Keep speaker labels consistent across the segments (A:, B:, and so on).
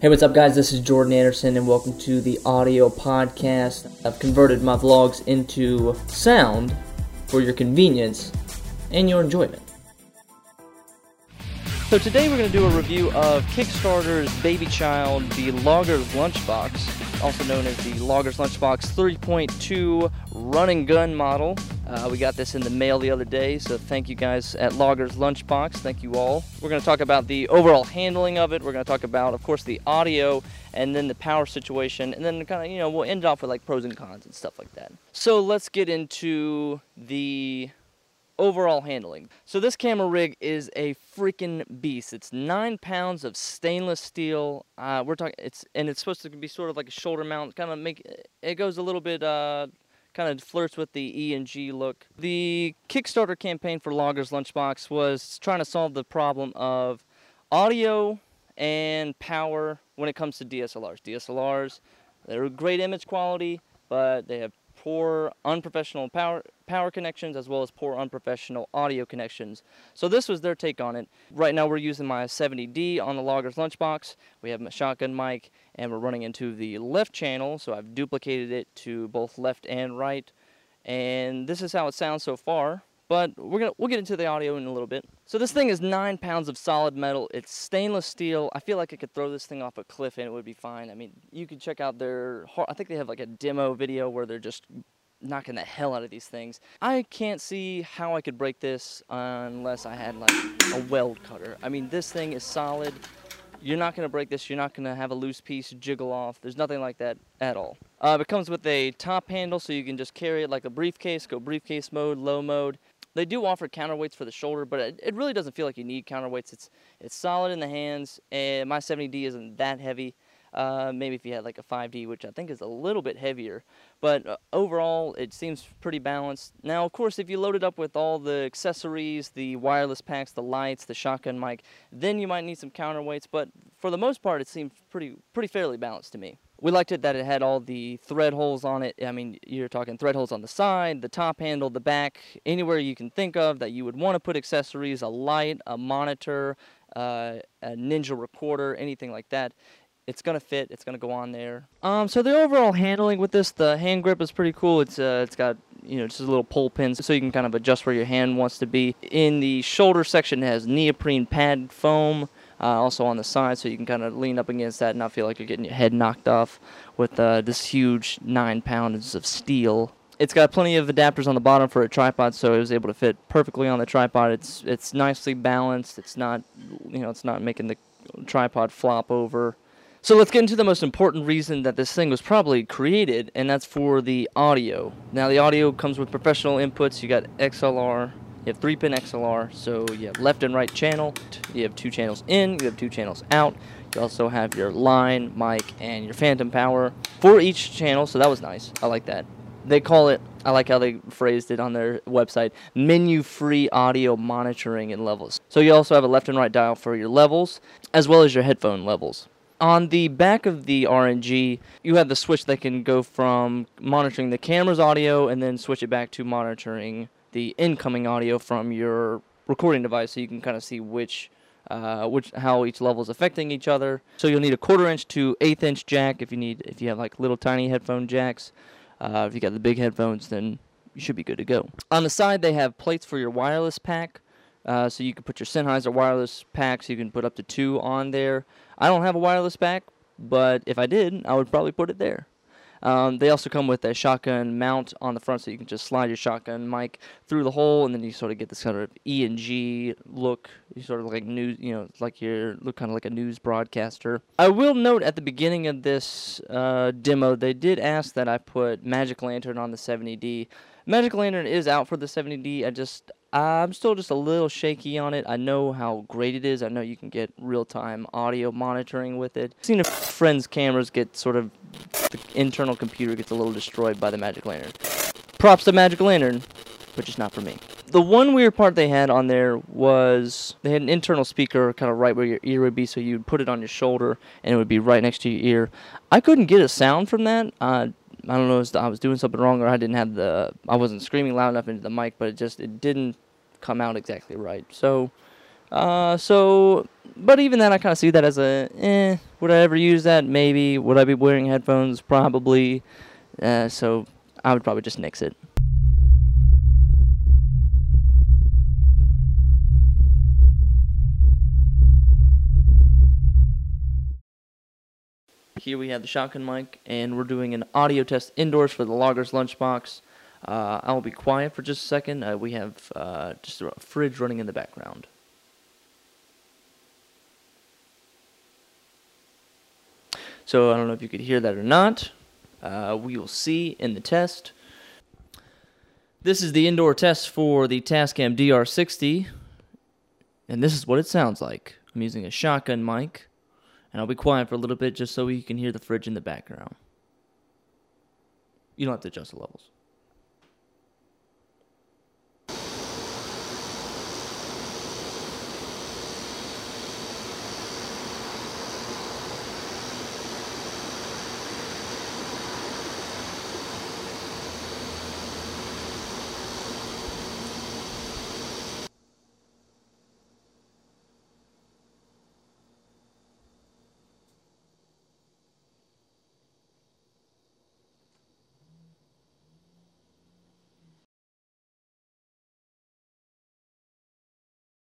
A: Hey, what's up, guys? This is Jordan Anderson, and welcome to the audio podcast. I've converted my vlogs into sound for your convenience and your enjoyment.
B: So today we're going to do a review of Kickstarter's baby child, the Logger's Lunchbox, also known as the Logger's Lunchbox 3.2 run and gun model. Uh, we got this in the mail the other day, so thank you guys at Logger's Lunchbox. Thank you all. We're going to talk about the overall handling of it. We're going to talk about, of course, the audio and then the power situation, and then kind of, you know, we'll end off with like pros and cons and stuff like that. So let's get into the overall handling. So this camera rig is a freaking beast. It's nine pounds of stainless steel. Uh, we're talking it's and it's supposed to be sort of like a shoulder mount. Kind of make it goes a little bit. Uh, kind of flirts with the E and G look. The Kickstarter campaign for Logger's Lunchbox was trying to solve the problem of audio and power when it comes to DSLRs. DSLRs, they're great image quality, but they have poor unprofessional power power connections as well as poor unprofessional audio connections. So this was their take on it. Right now we're using my 70D on the Logger's Lunchbox. We have my shotgun mic and we're running into the left channel so I've duplicated it to both left and right and this is how it sounds so far but we're gonna we'll get into the audio in a little bit. So this thing is nine pounds of solid metal. It's stainless steel. I feel like I could throw this thing off a cliff and it would be fine. I mean, you could check out their. I think they have like a demo video where they're just knocking the hell out of these things. I can't see how I could break this unless I had like a weld cutter. I mean, this thing is solid. You're not to break this. You're not to have a loose piece jiggle off. There's nothing like that at all. Uh, it comes with a top handle so you can just carry it like a briefcase, go briefcase mode, low mode. They do offer counterweights for the shoulder, but it, it really doesn't feel like you need counterweights. It's it's solid in the hands, and my 70D isn't that heavy. Uh, maybe if you had like a 5D, which I think is a little bit heavier. But uh, overall, it seems pretty balanced. Now, of course, if you load it up with all the accessories, the wireless packs, the lights, the shotgun mic, then you might need some counterweights. But for the most part, it seems pretty pretty fairly balanced to me. We liked it that it had all the thread holes on it. I mean, you're talking thread holes on the side, the top handle, the back, anywhere you can think of that you would want to put accessories, a light, a monitor, uh, a Ninja recorder, anything like that it's gonna fit. It's gonna go on there. Um, so the overall handling with this, the hand grip is pretty cool. It's uh, it's got you know just a little pull pins, so you can kind of adjust where your hand wants to be. In the shoulder section, it has neoprene pad foam. Uh, also on the side, so you can kind of lean up against that and not feel like you're getting your head knocked off with uh, this huge nine pounds of steel. It's got plenty of adapters on the bottom for a tripod, so it was able to fit perfectly on the tripod. It's it's nicely balanced. It's not you know it's not making the tripod flop over. So let's get into the most important reason that this thing was probably created, and that's for the audio. Now the audio comes with professional inputs. You got XLR, you have three pin XLR, so you have left and right channel. You have two channels in, you have two channels out. You also have your line, mic, and your phantom power for each channel, so that was nice. I like that. They call it, I like how they phrased it on their website, menu free audio monitoring and levels. So you also have a left and right dial for your levels, as well as your headphone levels. On the back of the RNG, you have the switch that can go from monitoring the camera's audio and then switch it back to monitoring the incoming audio from your recording device so you can kind of see which uh, which how each level is affecting each other. So you'll need a quarter inch to eighth inch jack if you need if you have like little tiny headphone jacks. Uh, if you got the big headphones, then you should be good to go. On the side, they have plates for your wireless pack. Uh, so you can put your Sennheiser wireless packs. You can put up to two on there. I don't have a wireless pack, but if I did, I would probably put it there. Um, they also come with a shotgun mount on the front, so you can just slide your shotgun mic through the hole, and then you sort of get this kind of E and G look. You sort of like news, you know, like you look kind of like a news broadcaster. I will note at the beginning of this uh, demo, they did ask that I put Magic Lantern on the 70D. Magic Lantern is out for the 70D. I just I'm still just a little shaky on it. I know how great it is. I know you can get real-time audio monitoring with it. I've seen a friend's cameras get sort of the internal computer gets a little destroyed by the Magic Lantern. Props to Magic Lantern, but just not for me. The one weird part they had on there was they had an internal speaker kind of right where your ear would be, so you'd put it on your shoulder and it would be right next to your ear. I couldn't get a sound from that. Uh, I don't know if I was doing something wrong or I didn't have the I wasn't screaming loud enough into the mic, but it just it didn't come out exactly right. So Uh, so, but even then, I kind of see that as a, eh, would I ever use that? Maybe. Would I be wearing headphones? Probably. Uh, so I would probably just nix it. Here we have the shotgun mic, and we're doing an audio test indoors for the Logger's Lunchbox. Uh, I'll be quiet for just a second. Uh, we have uh, just a fridge running in the background. So I don't know if you could hear that or not. Uh, we will see in the test. This is the indoor test for the Tascam DR60, and this is what it sounds like. I'm using a shotgun mic, and I'll be quiet for a little bit just so you can hear the fridge in the background. You don't have to adjust the levels.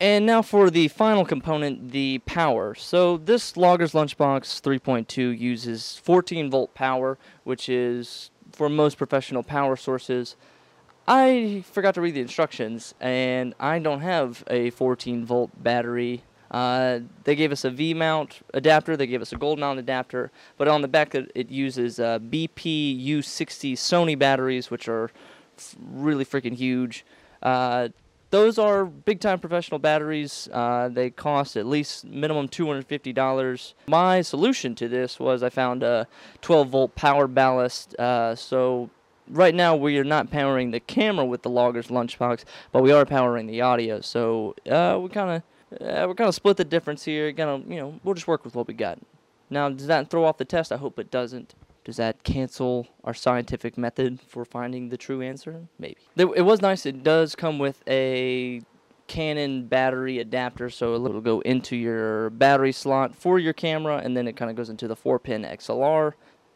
B: And now for the final component, the power. So this Logger's Lunchbox 3.2 uses 14 volt power, which is for most professional power sources. I forgot to read the instructions, and I don't have a 14 volt battery. Uh, they gave us a V mount adapter, they gave us a gold mount adapter, but on the back it, it uses uh, BP U60 Sony batteries, which are really freaking huge. Uh, those are big time professional batteries. Uh, they cost at least minimum $250. My solution to this was I found a 12 volt power ballast. Uh, so right now we are not powering the camera with the Logger's lunchbox, but we are powering the audio. So uh, we kind of uh, we're kind of split the difference here. Gonna you know we'll just work with what we got. Now does that throw off the test? I hope it doesn't. Does that cancel our scientific method for finding the true answer? Maybe. It was nice. It does come with a Canon battery adapter, so it'll go into your battery slot for your camera, and then it kind of goes into the 4-pin XLR,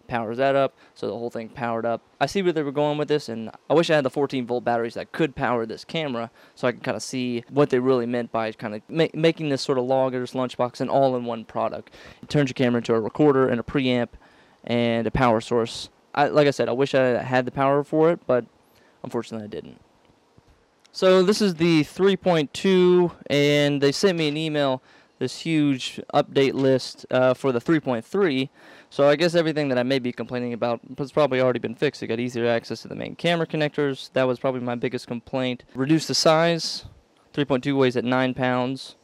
B: powers that up, so the whole thing powered up. I see where they were going with this, and I wish I had the 14 volt batteries that could power this camera, so I can kind of see what they really meant by kind of ma making this sort of logger's lunchbox an all-in-one product. It turns your camera into a recorder and a preamp, and a power source. I, like I said, I wish I had the power for it, but unfortunately I didn't. So this is the 3.2, and they sent me an email, this huge update list uh, for the 3.3. So I guess everything that I may be complaining about has probably already been fixed. It got easier access to the main camera connectors. That was probably my biggest complaint. Reduce the size. 3.2 weighs at 9 pounds.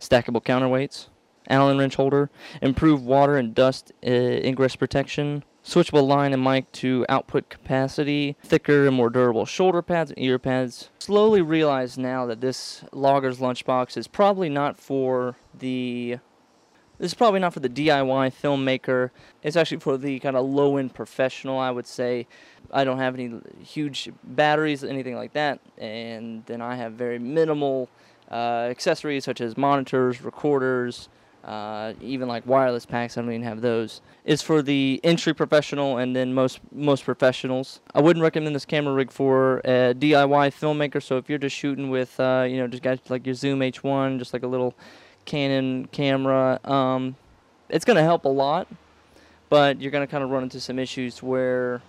B: Stackable counterweights. Allen wrench holder, improved water and dust uh, ingress protection, switchable line and mic to output capacity, thicker and more durable shoulder pads and ear pads. Slowly realize now that this Logger's lunchbox is probably not for the this is probably not for the DIY filmmaker. It's actually for the kind of low-end professional, I would say. I don't have any huge batteries, anything like that, and then I have very minimal uh, accessories such as monitors, recorders, uh, even like wireless packs, I don't even have those. Is for the entry professional and then most most professionals. I wouldn't recommend this camera rig for a DIY filmmaker. So if you're just shooting with, uh, you know, just got like your Zoom H1, just like a little Canon camera, um, it's gonna help a lot. But you're gonna kind of run into some issues where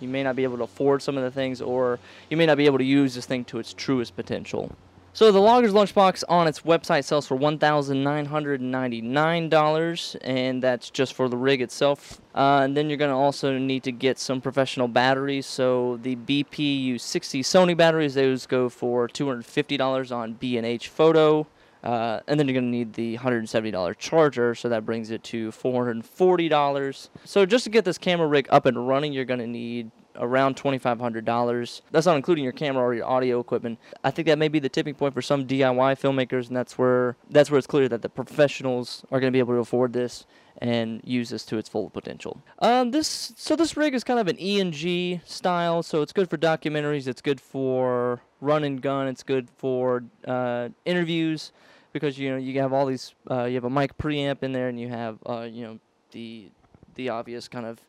B: you may not be able to afford some of the things, or you may not be able to use this thing to its truest potential. So the Logger's Lunchbox on its website sells for $1,999, and that's just for the rig itself. Uh, and then you're going to also need to get some professional batteries. So the BP U60 Sony batteries, those go for $250 on B&H Photo. Uh, and then you're going to need the $170 charger, so that brings it to $440. So just to get this camera rig up and running, you're going to need around $2,500. That's not including your camera or your audio equipment. I think that may be the tipping point for some DIY filmmakers, and that's where that's where it's clear that the professionals are going to be able to afford this and use this to its full potential. Um, this so this rig is kind of an ENG style, so it's good for documentaries. It's good for run and gun. It's good for uh, interviews. Because you know you have all these uh, you have a mic preamp in there and you have uh, you know the the obvious kind of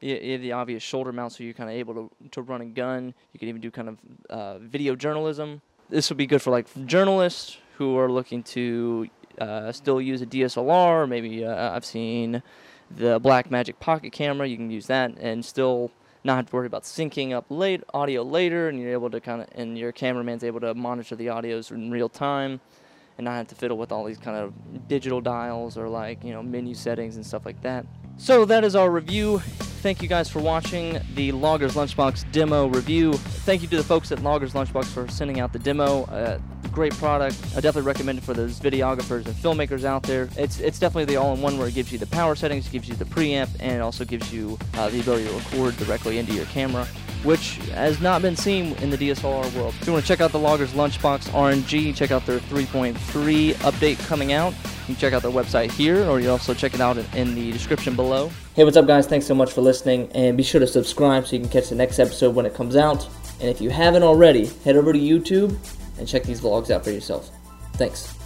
B: the, the obvious shoulder mount so you're kind of able to, to run a gun. You can even do kind of uh, video journalism. This would be good for like journalists who are looking to uh, still use a DSLR maybe uh, I've seen the Blackmagic pocket camera. You can use that and still not have to worry about syncing up late audio later and you're able to kind of and your cameraman's able to monitor the audios in real time and not have to fiddle with all these kind of digital dials or like you know menu settings and stuff like that. So that is our review. Thank you guys for watching the loggers lunchbox demo review. Thank you to the folks at loggers lunchbox for sending out the demo. Uh, great product. I definitely recommend it for those videographers and filmmakers out there. It's it's definitely the all-in-one where it gives you the power settings gives you the preamp and it also gives you uh, the ability to record directly into your camera which has not been seen in the DSLR world. If you want to check out the Loggers Lunchbox RNG, check out their 3.3 update coming out. You can check out their website here, or you also check it out in the description below.
A: Hey, what's up, guys? Thanks so much for listening, and be sure to subscribe so you can catch the next episode when it comes out. And if you haven't already, head over to YouTube and check these vlogs out for yourself. Thanks.